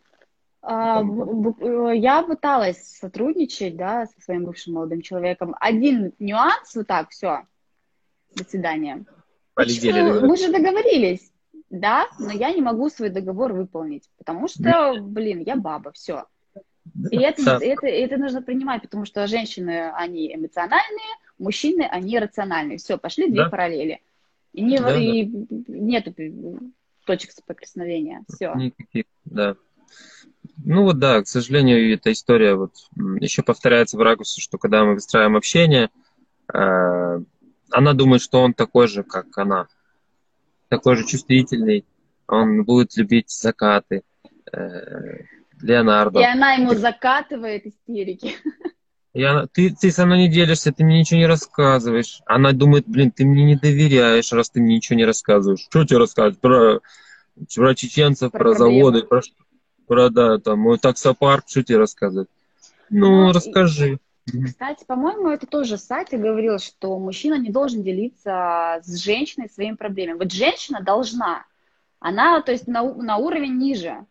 А, э, Я пыталась сотрудничать, да, со своим бывшим молодым человеком. Один нюанс, вот так, все, до свидания. Полетели. Почему? Мы же договорились, да, но я не могу свой договор выполнить, потому что, блин, я баба, все. И это, Да. это, это нужно принимать, потому что женщины, они эмоциональные, мужчины, они рациональные. Все, пошли две Да. параллели. И, не, Да, да. и нету точек соприкосновения. Все. Никаких, да. Ну вот да, к сожалению, эта история вот еще повторяется в ракурсе, что когда мы выстраиваем общение, э, она думает, что он такой же, как она, такой же чувствительный, он будет любить закаты, э, Леонардо. И она ему закатывает истерики. Она, ты, ты со мной не делишься, ты мне ничего не рассказываешь. Она думает, блин, ты мне не доверяешь, раз ты мне ничего не рассказываешь. Что тебе рассказывать? Про, про чеченцев, Про про, заводы, про, про да, там, мой таксопарк, что тебе рассказывать? Ну, Ну, расскажи. Кстати, по-моему, это тоже Сати говорил, что мужчина не должен делиться с женщиной своими проблемами. Вот женщина должна. Она, то есть, на, на уровень ниже.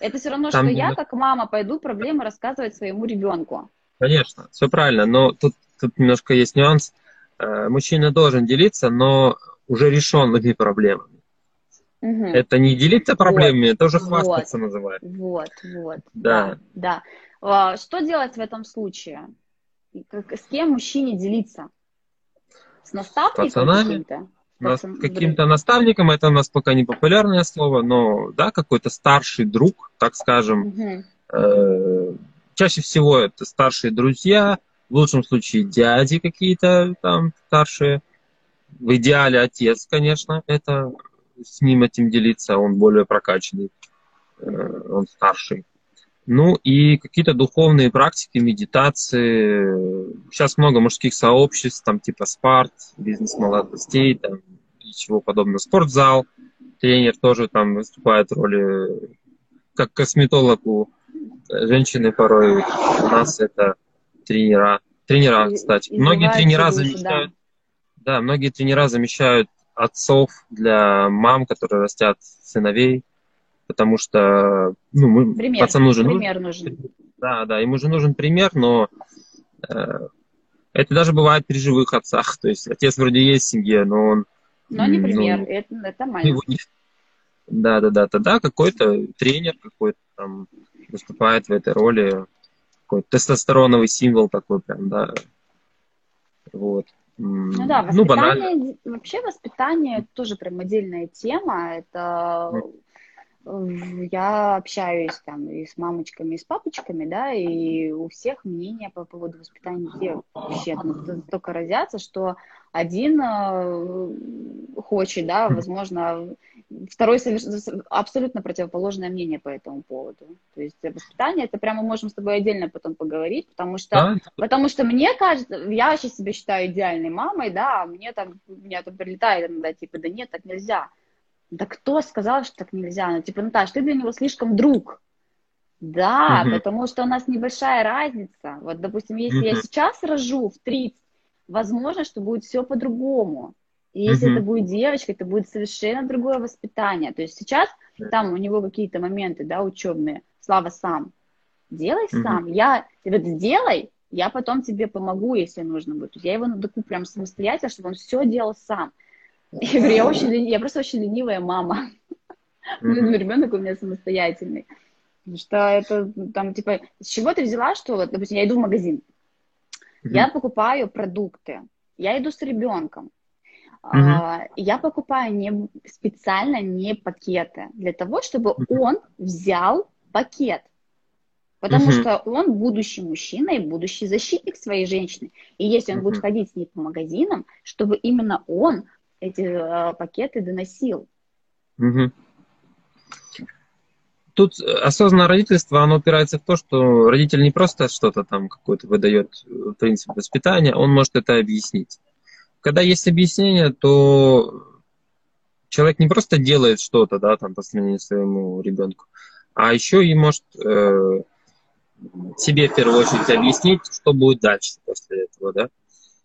Это все равно, Там что я, как мама, пойду проблемы рассказывать своему ребенку. Конечно, все правильно, но тут, тут немножко есть нюанс. Э, Мужчина должен делиться, но уже решенными проблемами. Мгм. Это не делиться проблемами, это уже Вот. хвастаться называется. Вот, вот. Да. Да. да. А, Что делать в этом случае? С кем мужчине делиться? С наставником Пацанами? каким-то? Нас- Пацан- каким-то наставником, это у нас пока не популярное слово, но да, какой-то старший друг, так скажем, Мгм. Э, Чаще всего это старшие друзья, в лучшем случае дяди какие-то там старшие. В идеале отец, конечно, это с ним этим делиться, он более прокачанный, э, он старший. Ну и какие-то духовные практики, медитации. Сейчас много мужских сообществ, там типа спарт, бизнес молодостей, там и чего подобного. Спортзал, тренер тоже там выступает в роли как косметолог у женщины порой. У нас это тренера. Тренера, кстати. Многие тренера замещают, да, многие тренера замещают отцов для мам, которые растят сыновей, потому что, ну, мы, Пример. пацану же нужен, Пример нужен. да, да, ему же нужен пример, но э, Это даже бывает при живых отцах. То есть отец вроде есть в семье, но он... Но не пример, ну, это, это. Не... Да, да, да. Тогда какой-то тренер какой-то там выступает в этой роли. Какой-то тестостероновый символ такой прям, да. Вот. Ну да, воспитание, ну, вообще воспитание тоже прям отдельная тема. Это я общаюсь там и с мамочками, и с папочками, да, и у всех мнения по поводу воспитания детей вообще настолько разятся, что один э, хочет, да, возможно, второй абсолютно противоположное мнение по этому поводу. То есть воспитание, это прямо можем с тобой отдельно потом поговорить, потому что, да? потому что мне кажется, я вообще себя считаю идеальной мамой, да, а мне там, меня там прилетает иногда, типа, да нет, так нельзя. Да кто сказал, что так нельзя? Ну, типа, Наташ, ты для него слишком друг. Да, угу. потому что у нас небольшая разница. Вот, допустим, если угу. я сейчас рожу в 30, возможно, что будет все по-другому. И если угу. это будет девочка, это будет совершенно другое воспитание. То есть сейчас там у него какие-то моменты, да, учебные. Слава сам. Делай угу. сам. Я, вот сделай, я потом тебе помогу, если нужно будет. Я его надоку прям самостоятельно, чтобы он все делал сам. Я говорю, я, очень, я просто очень ленивая мама. Mm-hmm. Ребенок у меня самостоятельный. Потому что это там, типа, с чего ты взяла, что, вот, допустим, я иду в магазин, mm-hmm. я покупаю продукты, я иду с ребенком, mm-hmm. а, я покупаю не, специально не пакеты, для того, чтобы mm-hmm. он взял пакет. Потому mm-hmm. что он будущий мужчина и будущий защитник своей женщины. И если он mm-hmm. будет ходить с ней по магазинам, чтобы именно он эти э, пакеты доносил. Угу. Тут осознанное родительство, оно опирается в то, что родитель не просто что-то там какое-то выдает э, принцип воспитания, он может это объяснить. Когда есть объяснение, то человек не просто делает что-то, да, там по сравнению своему ребенку, а еще и может э, себе в первую очередь объяснить, что будет дальше после этого, да.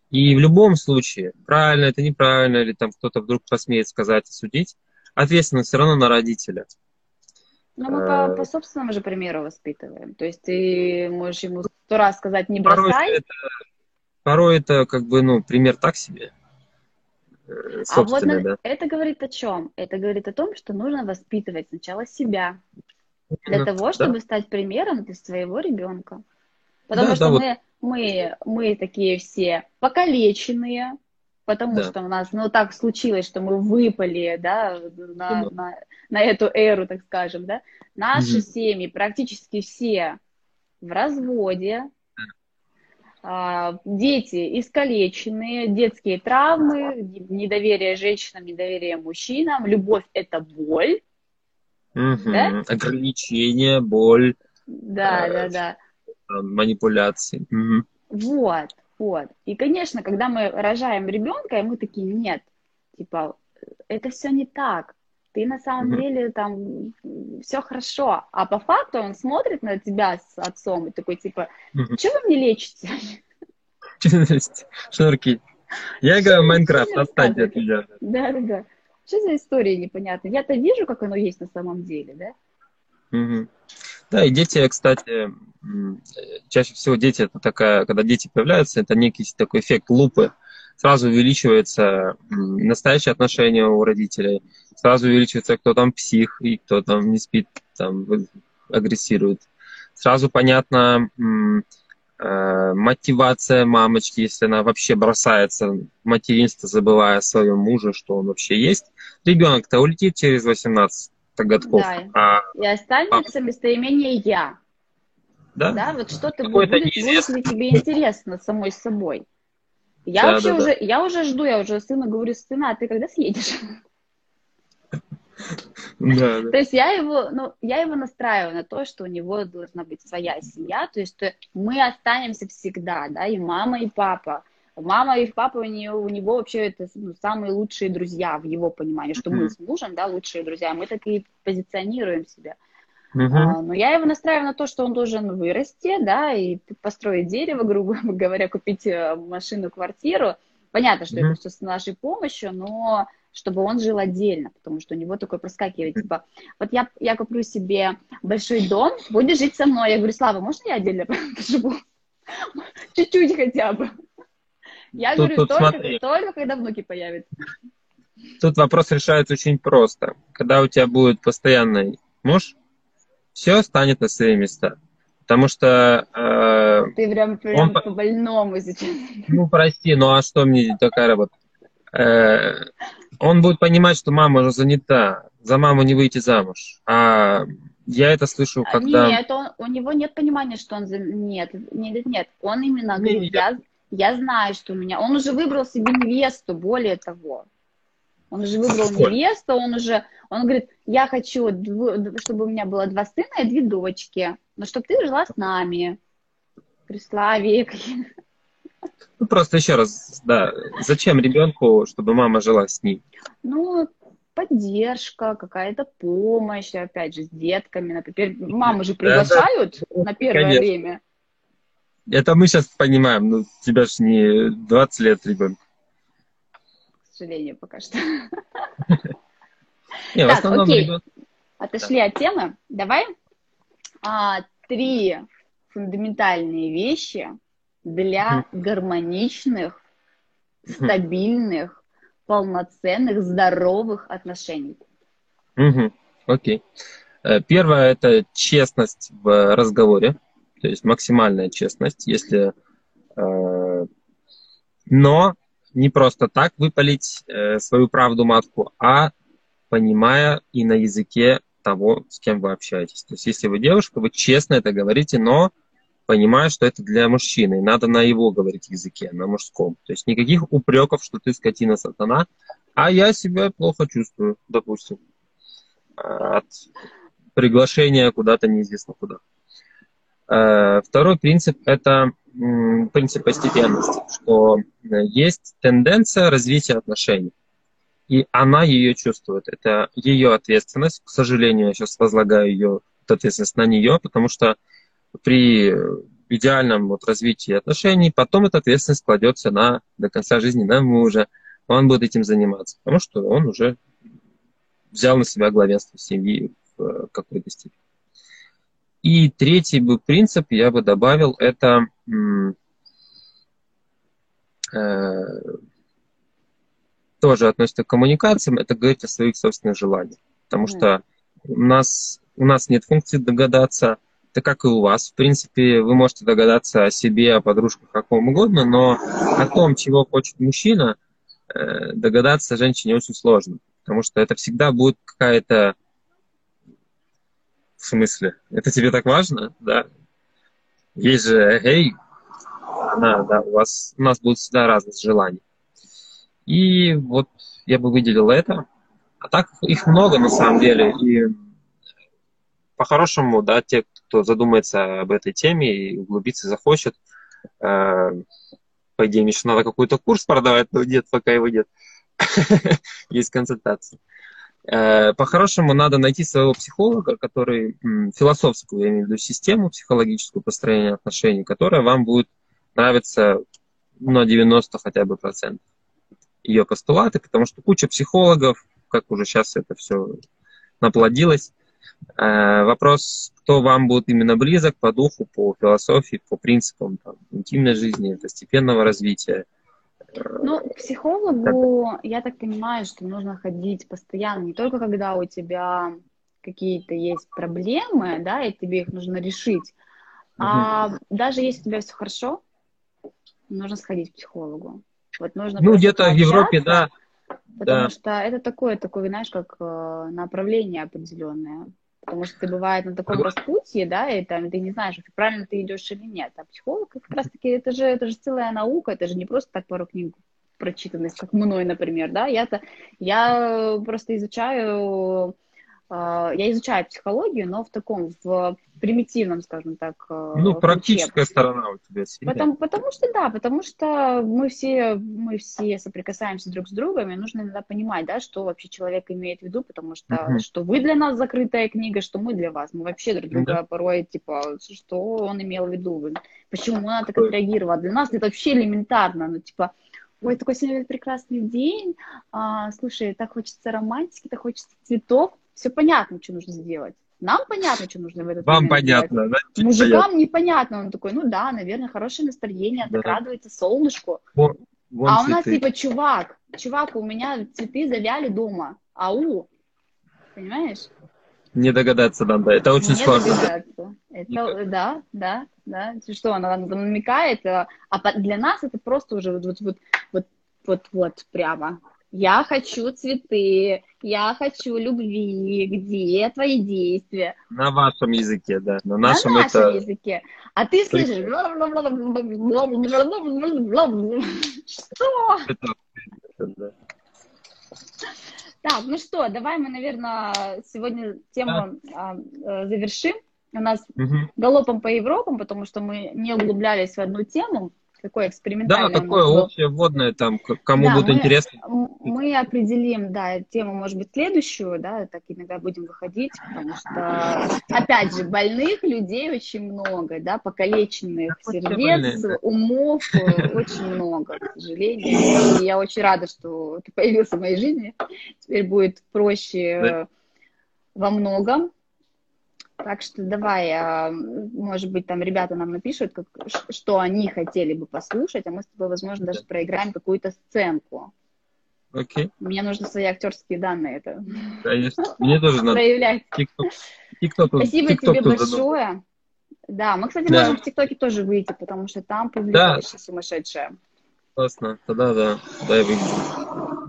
И в любом случае, правильно это неправильно, или там кто-то вдруг посмеет сказать и судить, ответственность все равно на родителя. Но мы по, по собственному же примеру воспитываем. То есть ты можешь ему сто раз сказать не бросай. Порой это, порой это как бы, ну, пример так себе. Э, а вот на, да. это говорит о чем? Это говорит о том, что нужно воспитывать сначала себя. Для Именно, того, чтобы да. стать примером для своего ребенка. Потому да, что да, мы, вот мы, мы такие все покалеченные, потому да. что у нас, ну, так случилось, что мы выпали, да, на, ну, на, на эту эру, так скажем, да. Наши угу. семьи практически все в разводе, а, дети искалеченные, детские травмы, недоверие женщинам, недоверие мужчинам, любовь – это боль. Угу. Да? Ограничение, боль. Да, э, да, да манипуляции. Угу. Вот, вот. И, конечно, когда мы рожаем ребенка, и мы такие, нет, типа, это все не так. Ты на самом угу. деле там все хорошо. А по факту он смотрит на тебя с отцом и такой, типа, угу. что вы мне лечите? Шнурки. Я играю в Майнкрафт, отстаньте от меня. Да, да, да. Что за история непонятная? Я-то вижу, как оно есть на самом деле, да? Угу. Да, и дети, кстати, чаще всего дети, это такая, когда дети появляются, это некий такой эффект лупы. Сразу увеличивается настоящее отношение у родителей, сразу увеличивается, кто там псих и кто там не спит, там агрессирует. Сразу понятно э, мотивация мамочки, если она вообще бросается в материнство, забывая о своем муже, что он вообще есть. Ребенок-то улетит через 18 годков. Да. А, и останется а... местоимение «я». Да? Да, вот что ты будет, будет ли тебе интересно самой собой. Я да, вообще да, уже, да. я уже жду, я уже сыну говорю, сына, а ты когда съедешь? Да, да. То есть я его, ну, я его настраиваю на то, что у него должна быть своя семья, то есть мы останемся всегда, да, и мама, и папа. Мама и папа у, нее, у него вообще это ну, самые лучшие друзья в его понимании, что мы с мужем, да, лучшие друзья, мы так и позиционируем себя. Uh-huh. А, но я его настраиваю на то, что он должен вырасти, да, и построить дерево, грубо говоря, купить э, машину, квартиру. Понятно, что uh-huh. это все с нашей помощью, но чтобы он жил отдельно, потому что у него такое проскакивает, типа, вот я, я куплю себе большой дом, будешь жить со мной. Я говорю, Слава, можно я отдельно поживу? Чуть-чуть хотя бы. Я Тут- говорю, тут только, смотри. только когда внуки появятся. Тут вопрос решается очень просто. Когда у тебя будет постоянный муж, все станет на свои места. Потому что, э, Ты прям, прям Он по- по-больному сейчас. ну прости, ну а что мне такая работа? Э, он будет понимать, что мама уже занята, за маму не выйти замуж. А я это слышу, когда... Нет, он, у него нет понимания, что он... за- Нет, нет, нет. Он именно говорит, Нет. я, я знаю, что у меня... Он уже выбрал себе невесту, более того. Он уже выбрал невесту, он уже... Он говорит, я хочу, чтобы у меня было два сына и две дочки. Но чтобы ты жила с нами. При Славе. Ну, просто еще раз, да, зачем ребенку, чтобы мама жила с ним? Ну, поддержка, какая-то помощь, опять же, с детками. Например, маму же приглашают на первое Конечно. время. Это мы сейчас понимаем, ну, тебя же не 20 лет ребенку. К сожалению, пока что. Так, основном окей. Отошли от темы. Давай а, три фундаментальные вещи для гармоничных, стабильных, полноценных, здоровых отношений. Окей. Э, Первое – это честность в разговоре, то есть максимальная честность, если... э, Но не просто так выпалить э, свою правду матку, а понимая и на языке того, с кем вы общаетесь. То есть если вы девушка, вы честно это говорите, но понимая, что это для мужчины, надо на его говорить языке, на мужском. То есть никаких упреков, что ты скотина сатана, а я себя плохо чувствую, допустим, от приглашения куда-то неизвестно куда. Э, Второй принцип – это принцип постепенности, что э, есть тенденция развития отношений, и она ее чувствует. Это ее ответственность. К сожалению, я сейчас возлагаю ее ответственность на нее, потому что при идеальном вот развитии отношений потом эта ответственность кладется на, до конца жизни на мужа. Он будет этим заниматься, потому что он уже взял на себя главенство семьи в э, какой-то степени. И третий бы принцип я бы добавил, это э, тоже относится к коммуникациям, это говорить о своих собственных желаниях. Потому Мгм. что у нас, у нас нет функции догадаться, так как и у вас. В принципе, вы можете догадаться о себе, о подружках, о ком угодно, но о том, чего хочет мужчина, э, догадаться женщине очень сложно. Потому что это всегда будет какая-то... В смысле? Это тебе так важно? Да. Есть же, эй, да, да, у вас, у нас будет всегда разность желаний. И вот я бы выделил это. А так их много на самом деле. И по-хорошему, да, те, кто задумается об этой теме и углубиться захочет, э, по идее, еще надо какой-то курс продавать, но нет, пока его нет. Есть консультация. Э, По-хорошему, надо найти своего психолога, который философскую, я имею в виду, систему психологическую построения отношений, которая вам будет нравиться на 90 хотя бы процентов ее постулаты, потому что куча психологов, как уже сейчас это все наплодилось. Э, Вопрос, кто вам будет именно близок по духу, по философии, по принципам там, интимной жизни, постепенного развития. Ну, к психологу, я так понимаю, что нужно ходить постоянно, не только когда у тебя какие-то есть проблемы, да, и тебе их нужно решить, а даже если у тебя все хорошо, нужно сходить к психологу. Вот нужно Ну, где-то в Европе, да, Потому да. что это такое, такое, знаешь, как э, направление определенное. Потому что ты бывает на таком распутье, да, и там ты не знаешь, правильно ты идешь или нет. А психолог как раз-таки это же, это же целая наука, это же не просто так пару книг прочитанных, как мной, например, да. Я-то я просто изучаю я изучаю психологию, но в таком, в примитивном, скажем так, э, Ну, ключе. практическая сторона у тебя сильная. Потому, потому что да, потому что мы все, мы все соприкасаемся друг с другом, и нужно иногда понимать, да, что вообще человек имеет в виду, потому что Мгм. что вы для нас закрытая книга, что мы для вас. Мы вообще друг друга Да. порой, типа, что он имел в виду, почему он так отреагировал. А Для нас это вообще элементарно, ну, типа, ой, такой сегодня прекрасный день, а, слушай, так хочется романтики, так хочется цветов, все понятно, что нужно сделать. Нам понятно, что нужно в этот Вам момент понятно, да? Мужикам непонятно, он такой, ну да, наверное, хорошее настроение, так Да. радуется солнышку. По- Вон а у нас цветы. типа чувак, чувак, у меня цветы завяли дома. Ау, понимаешь? Не догадаться надо. Это очень Не сложно. догадаться. Это, да, да, да. Что она нам намекает? А для нас это просто уже вот, вот, вот, вот, вот, вот прямо. Я хочу цветы, я хочу любви. Где твои действия? На вашем языке, да. На На нашем нашем это... языке. А ты слышишь? Что? это, да. Так, ну что, давай мы, наверное, сегодня тему а, э, завершим. У нас Мгм. галопом по Европам, потому что мы не углублялись в одну тему. Такое Да, экспериментальное. у такое общее вводное там, кому Да, будет мы- интересно. Мы определим, да, тему, может быть, следующую, да, так иногда будем выходить, потому что, опять же, больных людей очень много, да, покалеченных Да, все сердец, больные, да. умов э, очень много, к сожалению. И я очень рада, что ты появился в моей жизни. Теперь будет проще Да. во многом. Так что давай, а, может быть, там ребята нам напишут, как, что они хотели бы послушать, а мы с тобой, возможно, даже проиграем какую-то сценку. Окей, Мне нужны свои актерские данные это конечно. Мне тоже надо. проявлять. Тикток. Тикток, Спасибо тикток тебе тут задумал. большое. Да, мы, кстати, Да. можем в ТикТоке тоже выйти, потому что там публика вообще сумасшедшая. Классно. Тогда да. Дай выйти.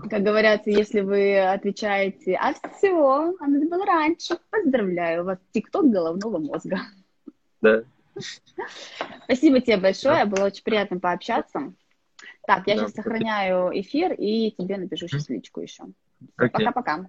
Как говорят, если вы отвечаете, а все, а надо было раньше, поздравляю, вас ТикТок головного мозга. Да. Спасибо тебе большое, было очень приятно пообщаться. Так, я Да, сейчас сохраняю эфир и тебе напишу сейчас личку еще. Пока-пока.